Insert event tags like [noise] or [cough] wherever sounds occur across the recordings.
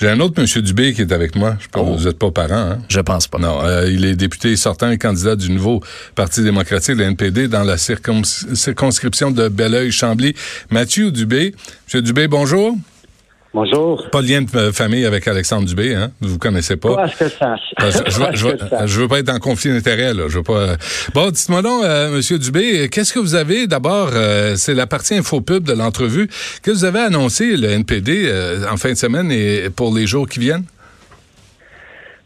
J'ai un autre Monsieur Dubé qui est avec moi. Je pense, Oh. Vous n'êtes pas parent, hein? Je pense pas. Non, euh, il est député sortant et candidat du nouveau Parti démocratique, le NPD, dans la circons- circonscription de Belleuil-Chambly. Mathieu Dubé. Monsieur Dubé, bonjour. Bonjour. Pas de lien de euh, famille avec Alexandre Dubé, hein? Vous connaissez pas. Pas que que je, veux- je, veux- je veux pas être en conflit d'intérêt, là. Je veux pas. Bon, dites-moi donc, euh, Monsieur Dubé, qu'est-ce que vous avez d'abord euh, C'est la partie infopub de l'entrevue que vous avez annoncé le NPD euh, en fin de semaine et pour les jours qui viennent?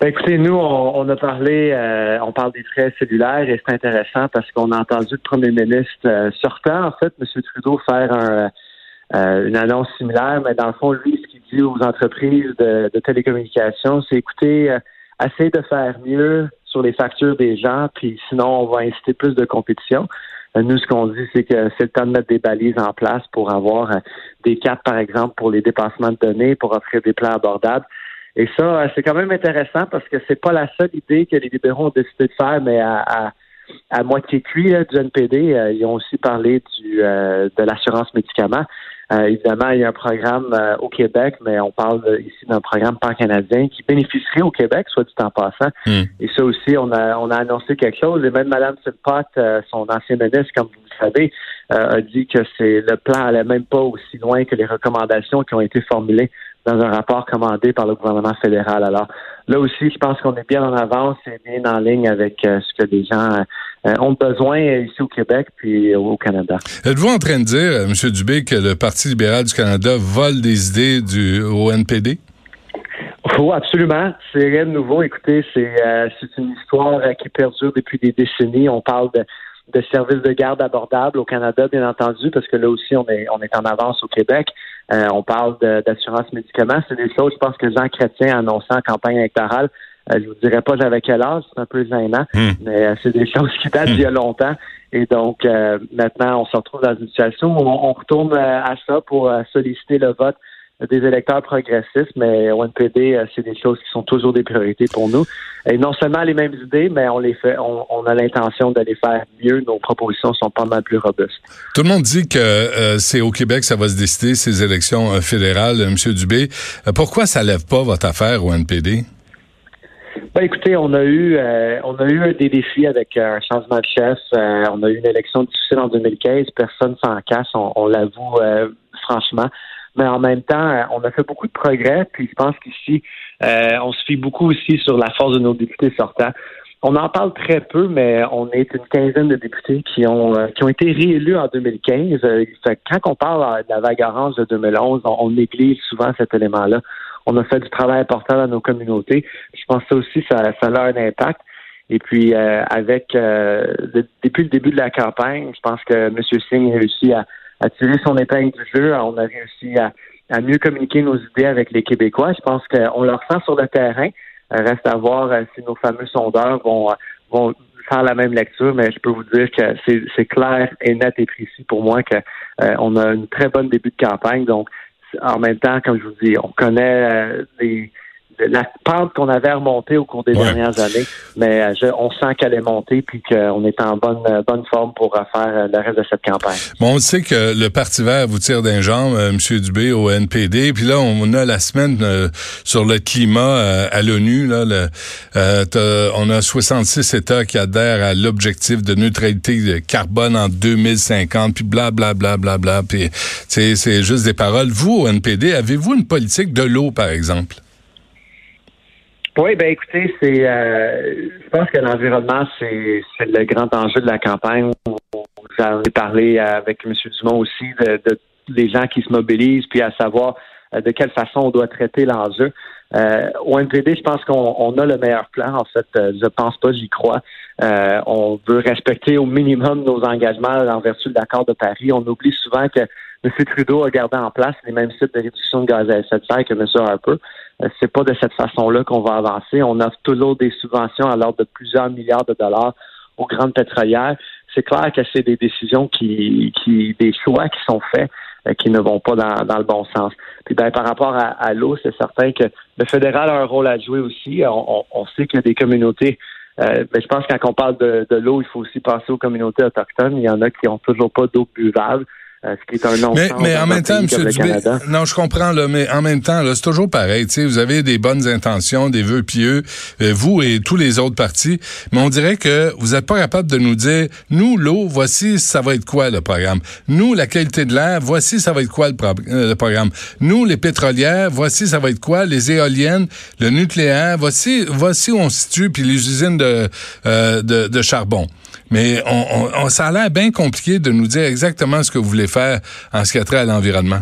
Ben, écoutez, nous, on, on a parlé, euh, on parle des frais cellulaires et c'est intéressant parce qu'on a entendu le premier ministre euh, sortant, en fait, M. Trudeau, faire un, euh, une annonce similaire, mais dans le fond, lui, ce qu'il dit aux entreprises de, de télécommunications, c'est écoutez, euh, essayez de faire mieux sur les factures des gens, puis sinon, on va inciter plus de compétition. Euh, Nous, ce qu'on dit, c'est que c'est le temps de mettre des balises en place pour avoir euh, des caps, par exemple, pour les dépassements de données, pour offrir des plans abordables. Et ça, euh, c'est quand même intéressant parce que c'est pas la seule idée que les libéraux ont décidé de faire, mais à, à, à moitié cuit là, du NPD. euh, ils ont aussi parlé du, euh, de l'assurance médicaments. Euh, évidemment, il y a un programme euh, au Québec, mais on parle euh, ici d'un programme pan-canadien qui bénéficierait au Québec, soit du temps passant. Hmm. Et ça aussi, on a, on a annoncé quelque chose. Et même Mme Philpott, euh, son ancien ministre, comme vous le savez, euh, a dit que c'est le plan allait même pas aussi loin que les recommandations qui ont été formulées dans un rapport commandé par le gouvernement fédéral. Alors là aussi, je pense qu'on est bien en avance et bien en ligne avec euh, ce que les gens euh, ont besoin euh, ici au Québec puis au Canada. Êtes-vous en train de dire, euh, M. Dubé, que le Parti libéral du Canada vole des idées du au NPD? Oh, absolument. C'est rien de nouveau. Écoutez, c'est euh, une histoire euh, qui perdure depuis des décennies. On parle de, de services de garde abordables au Canada, bien entendu, parce que là aussi, on est, on est en avance au Québec. Euh, on parle d'assurance médicaments. C'est des choses, je pense, que Jean Chrétien a annoncé en campagne électorale. Euh, je vous dirais pas j'avais quel âge, c'est un peu gênant, Hmm. mais euh, c'est des [laughs] choses qui datent d'il y a longtemps. Et donc, euh, maintenant, on se retrouve dans une situation où on, on retourne euh, à ça pour solliciter le vote des électeurs progressistes, mais au NPD, euh, c'est des choses qui sont toujours des priorités pour nous. Et non seulement les mêmes idées, mais on les fait, on, on a l'intention de les faire mieux. Nos propositions sont pas mal plus robustes. Tout le monde dit que euh, c'est au Québec que ça va se décider, ces élections euh, fédérales, euh, M. Dubé. Pourquoi ça lève pas votre affaire au NPD? Ben, écoutez, on a eu euh, on a eu des défis avec euh, un changement de chef. Euh, on a eu une élection difficile en 2015. Personne s'en cache, on, on l'avoue franchement. Mais en même temps, euh, on a fait beaucoup de progrès. Puis je pense qu'ici, euh, on se fie beaucoup aussi sur la force de nos députés sortants. On en parle très peu, mais on est une quinzaine de députés qui ont euh, qui ont été réélus en 2015. Euh, quand on parle de la vague orange de 2011, on, on néglige souvent cet élément-là. On a fait du travail important dans nos communautés. Je pense que ça aussi, ça, ça a un impact. Et puis, euh, avec euh, depuis le début de la campagne, je pense que M. Singh a réussi à, à tirer son épingle du jeu. On a réussi à, mieux communiquer nos idées avec les Québécois. Je pense qu'on le ressent sur le terrain. Euh, Reste à voir euh, si nos fameux sondeurs vont, euh, vont faire la même lecture, mais je peux vous dire que c'est clair et net et précis pour moi que euh, on a une très bonne début de campagne. Donc, en même temps, comme je vous dis, on connaît les- la pente qu'on avait remontée au cours des Ouais. dernières années, mais euh, je- on sent qu'elle est montée puis qu'on est en bonne euh, bonne forme pour euh, faire le reste de cette campagne. Bon, on sait que le Parti vert vous tire d'un jambe, euh, M. Dubé, au NPD. Puis là, on a la semaine euh, sur le climat euh, à l'ONU. Là, le, euh, on a 66 États qui adhèrent à l'objectif de neutralité de carbone en 2050, puis bla, bla, bla, bla, bla. Puis, c'est juste des paroles. Vous, au NPD, avez-vous une politique de l'eau, par exemple? Oui, ben écoutez, c'est euh, je pense que l'environnement, c'est c'est le grand enjeu de la campagne. J'en ai parlé avec M. Dumont aussi de, de des gens qui se mobilisent, puis à savoir euh, de quelle façon on doit traiter l'enjeu. Euh, au NPD, je pense qu'on on a le meilleur plan. En fait, euh, je pense pas, j'y crois. Euh, on veut respecter au minimum nos engagements en vertu de l'accord de Paris. On oublie souvent que M. Trudeau a gardé en place les mêmes sites de réduction de gaz à effet de serre que M. Harper. Euh, c'est pas de cette façon-là qu'on va avancer. On offre toujours des subventions à l'ordre de plusieurs milliards de dollars aux grandes pétrolières. C'est clair que c'est des décisions qui, qui des choix qui sont faits euh, qui ne vont pas dans, dans le bon sens. Puis ben, par rapport à, à l'eau, c'est certain que le fédéral a un rôle à jouer aussi. On, on, on sait qu'il y a des communautés. Euh, ben, je pense que quand on parle de, de l'eau, il faut aussi penser aux communautés autochtones. Il y en a qui ont toujours pas d'eau buvable. Ce qui est un non Mais, mais en même temps, M. Dubé, non, je comprends, là, mais en même temps, là, c'est toujours pareil. Vous avez des bonnes intentions, des vœux pieux, vous et tous les autres partis, mais on dirait que vous n'êtes pas capable de nous dire, nous, l'eau, voici, ça va être quoi le programme. Nous, la qualité de l'air, voici, ça va être quoi le, le programme. Nous, les pétrolières, voici, ça va être quoi. Les éoliennes, le nucléaire, voici, voici où on se situe, puis les usines de, euh, de, de, charbon. Mais on, on, ça a l'air bien compliqué de nous dire exactement ce que vous voulez faire en ce qui a trait à l'environnement.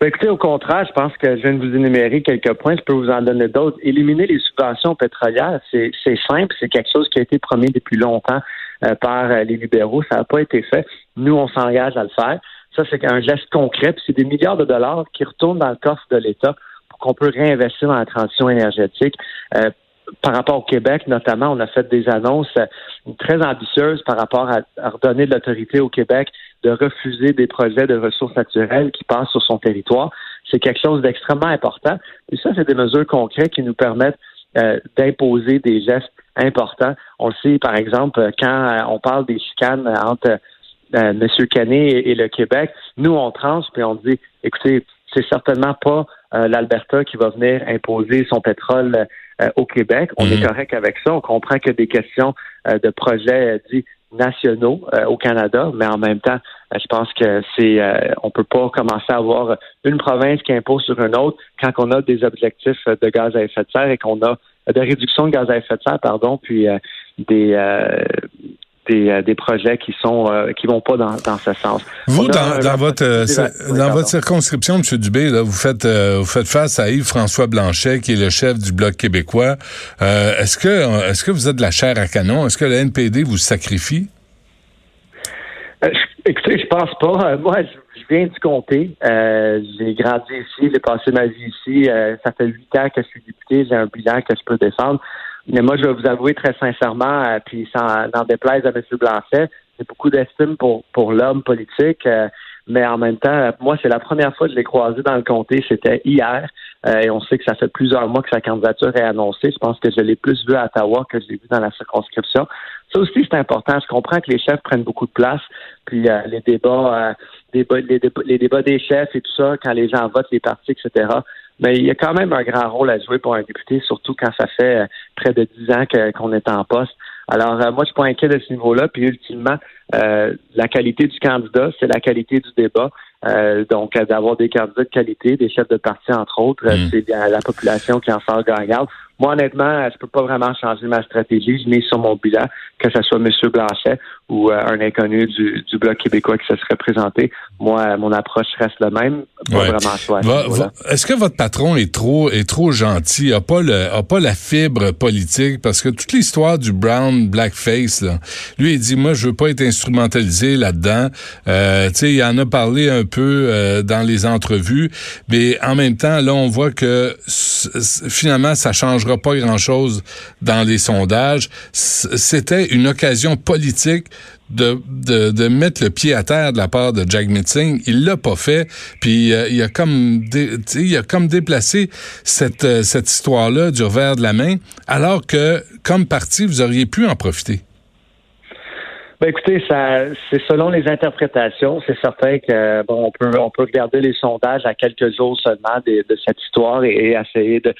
Ben, écoutez, au contraire, je pense que je viens de vous énumérer quelques points, je peux vous en donner d'autres. Éliminer les subventions pétrolières, c'est simple, c'est quelque chose qui a été promis depuis longtemps euh, par euh, les libéraux. Ça n'a pas été fait. Nous, on s'engage à le faire. Ça, c'est un geste concret, c'est des milliards de dollars qui retournent dans le coffre de l'État pour qu'on peut réinvestir dans la transition énergétique. Euh, par rapport au Québec, notamment, on a fait des annonces euh, très ambitieuses par rapport à, redonner de l'autorité au Québec de refuser des projets de ressources naturelles qui passent sur son territoire. C'est quelque chose d'extrêmement important. Et ça, c'est des mesures concrètes qui nous permettent euh, d'imposer des gestes importants. On le sait, par exemple, quand on parle des chicanes entre euh, M. Canet et, le Québec, nous, on tranche, puis on dit, écoutez, c'est certainement pas euh, l'Alberta qui va venir imposer son pétrole euh, au Québec. On est mhm. correct avec ça. On comprend que des questions de projets dits nationaux au Canada, mais en même temps, je pense que c'est on peut pas commencer à avoir une province qui impose sur une autre quand on a des objectifs de gaz à effet de serre et qu'on a de réduction de gaz à effet de serre, pardon, puis des euh, des, projets qui sont euh, qui vont pas dans, dans ce sens. Vous, dans, dans votre euh, dans votre circonscription, M. Dubé, là, vous faites vous faites face à Yves-François Blanchet, qui est le chef du Bloc québécois. est-ce que est-ce que vous êtes de la chair à canon? Est-ce que le NPD vous sacrifie? écoutez, je pense pas. moi, je, viens du comté. j'ai grandi ici, j'ai passé ma vie ici. ça fait huit ans que je suis député. J'ai un bilan que je peux défendre. Mais moi, je vais vous avouer très sincèrement, euh, puis sans n'en déplaise à M. Blanchet, j'ai beaucoup d'estime pour, pour l'homme politique. Euh, mais en même temps, moi, c'est la première fois que je l'ai croisé dans le comté. C'était hier. Euh, et on sait que ça fait plusieurs mois que sa candidature est annoncée. Je pense que je l'ai plus vu à Ottawa que je l'ai vu dans la circonscription. Ça aussi, c'est important. Je comprends que les chefs prennent beaucoup de place. Puis les débats, les, les, débats des chefs et tout ça, quand les gens votent les partis, etc mais il y a quand même un grand rôle à jouer pour un député, surtout quand ça fait euh, près de dix ans qu'on est en poste. Alors, euh, moi, je suis pas inquiet de ce niveau-là. Puis, ultimement, euh, la qualité du candidat, c'est la qualité du débat. donc, d'avoir des candidats de qualité, des chefs de parti, entre autres, mm. c'est la population qui en sort gagnante. Moi, honnêtement, je peux pas vraiment changer ma stratégie. Je mets sur mon bilan, que ce soit M. Blanchet ou euh, un inconnu du, du Bloc québécois qui se serait présenté. Moi, mon approche reste la même. Pas vraiment choix. Est-ce que votre patron est trop est trop gentil, a pas le a pas la fibre politique? Parce que toute l'histoire du brown blackface là, lui il dit moi je veux pas être instrumentalisé là-dedans. Euh, tu sais, il en a parlé un peu euh, dans les entrevues, mais en même temps là on voit que finalement ça pas grand-chose dans les sondages. C'était une occasion politique de, de, mettre le pied à terre de la part de Jack Mitzing. Il l'a pas fait. Puis euh, il a comme il a comme déplacé cette, euh, cette histoire-là du revers de la main, alors que comme parti, vous auriez pu en profiter. Ben écoutez, ça, c'est selon les interprétations. C'est certain que bon, on peut on peut regarder les sondages à quelques jours seulement de, cette histoire et, essayer de,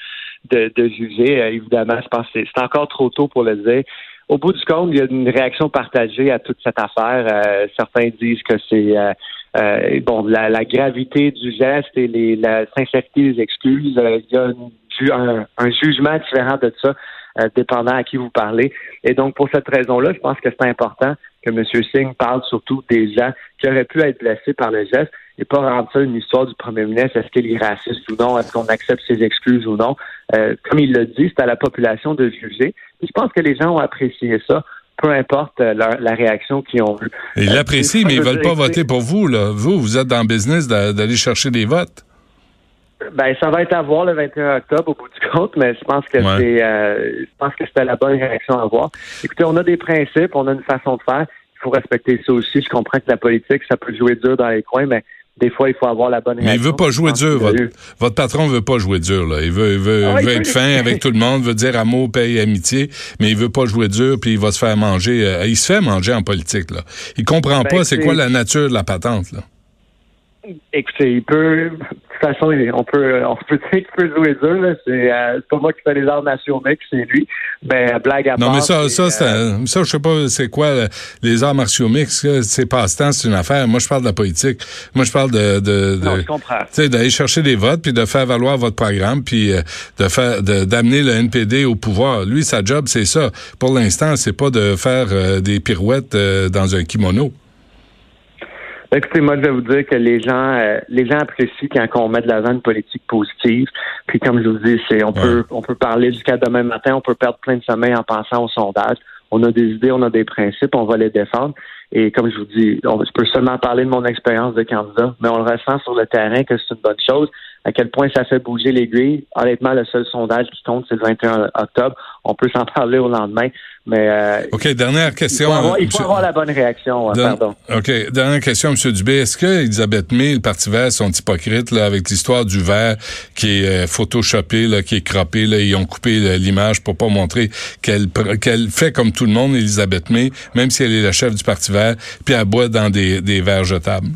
de, juger. Euh, évidemment, je pense que c'est encore trop tôt pour le dire. Au bout du compte, il y a une réaction partagée à toute cette affaire. Euh, certains disent que c'est euh, bon la, gravité du geste et les, la sincérité des excuses. il y a un, un, jugement différent de ça, dépendant à qui vous parlez. Et donc, pour cette raison-là, je pense que c'est important que M. Singh parle surtout des gens qui auraient pu être blessés par le geste et pas rendre ça une histoire du premier ministre. Est-ce qu'il est raciste ou non? Est-ce qu'on accepte ses excuses ou non? Euh, comme il l'a dit, c'est à la population de juger. Et je pense que les gens ont apprécié ça peu importe euh, la réaction qu'ils ont eue. Ils l'apprécient, mais ils veulent pas voter pour vous. Là. Vous, vous êtes dans le business d'aller chercher des votes. Ben, ça va être à voir le 21 octobre au bout du compte, mais je pense que c'est, euh, je pense que c'était la bonne réaction à avoir. Écoutez, on a des principes, on a une façon de faire. Il faut respecter ça aussi. Je comprends que la politique, ça peut jouer dur dans les coins, mais des fois, il faut avoir la bonne réaction. Mais il veut pas jouer dur. Votre, votre, patron veut pas jouer dur. Là. Il veut, il veut, ah veut être fin [laughs] avec tout le monde, veut dire amour, paix amitié, mais il veut pas jouer dur, puis il va se faire manger. Euh, il se fait manger en politique. Là. Il comprend ben, pas c'est quoi la nature de la patente. Là. Écoutez, il peut. De toute façon, on peut, on peut [laughs] dire qu'il peut jouer dur. C'est, euh, pas moi qui fais les arts nationaux, c'est lui. Ben, blague à part. Non, mais ça, ça, euh, ça, je sais pas, c'est quoi les arts martiaux mixtes. C'est passe-temps, c'est une affaire. Moi, je parle de la politique. Moi, je parle de, de, de non, je comprends. Tu sais, d'aller chercher des votes, puis de faire valoir votre programme, puis euh, de faire, d'amener le NPD au pouvoir. Lui, sa job, c'est ça. Pour l'instant, c'est pas de faire des pirouettes dans un kimono. Écoutez, moi, je vais vous dire que les gens, euh, les gens apprécient quand on met de l'avant une politique positive. Puis, comme je vous dis, c'est, on peut, on peut parler du cas demain matin, on peut perdre plein de sommeil en pensant au sondage. On a des idées, on a des principes, on va les défendre. Et comme je vous dis, on, je peux seulement parler de mon expérience de candidat, mais on le ressent sur le terrain que c'est une bonne chose. À quel point ça fait bouger l'aiguille. Honnêtement, le seul sondage qui compte, c'est le 21 octobre. On peut s'en [laughs] parler au lendemain. Mais euh, OK, dernière question. Il faut avoir, la bonne réaction, euh, pardon. OK, dernière question, M. Dubé. Est-ce que Elisabeth May et le Parti vert sont hypocrites là, avec l'histoire du verre qui est euh, photoshopé, là, qui est croppé, là, ils ont coupé l'image pour pas montrer qu'elle qu'elle fait comme tout le monde, Elisabeth May, même si elle est la chef du Parti vert, puis elle boit dans des, des verres jetables?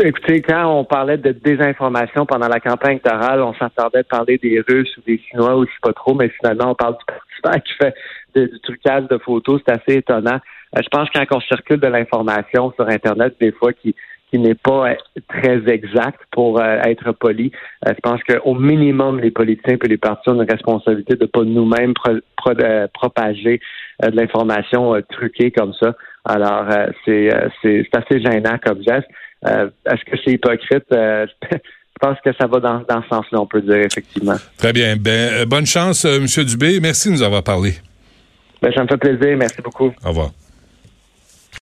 Écoutez, quand on parlait de désinformation pendant la campagne électorale, on s'attendait à parler des Russes ou des Chinois ou je sais pas trop, mais finalement, on parle du [laughs] Parti qui fait du trucage de photos. C'est assez étonnant. Euh, je pense que quand on circule de l'information sur Internet, des fois, qui, qui n'est pas euh, très exact pour euh, être poli. je pense qu'au minimum, les politiciens et les partis ont une responsabilité de ne pas nous-mêmes propager de l'information truquée comme ça. Alors, c'est assez gênant comme geste. Est-ce que c'est hypocrite? [laughs] je pense que ça va dans, dans ce sens-là, on peut dire, effectivement. Très bien. Ben, bonne chance, M. Dubé. Merci de nous avoir parlé. Ben, ça me fait plaisir. Merci beaucoup. Au revoir.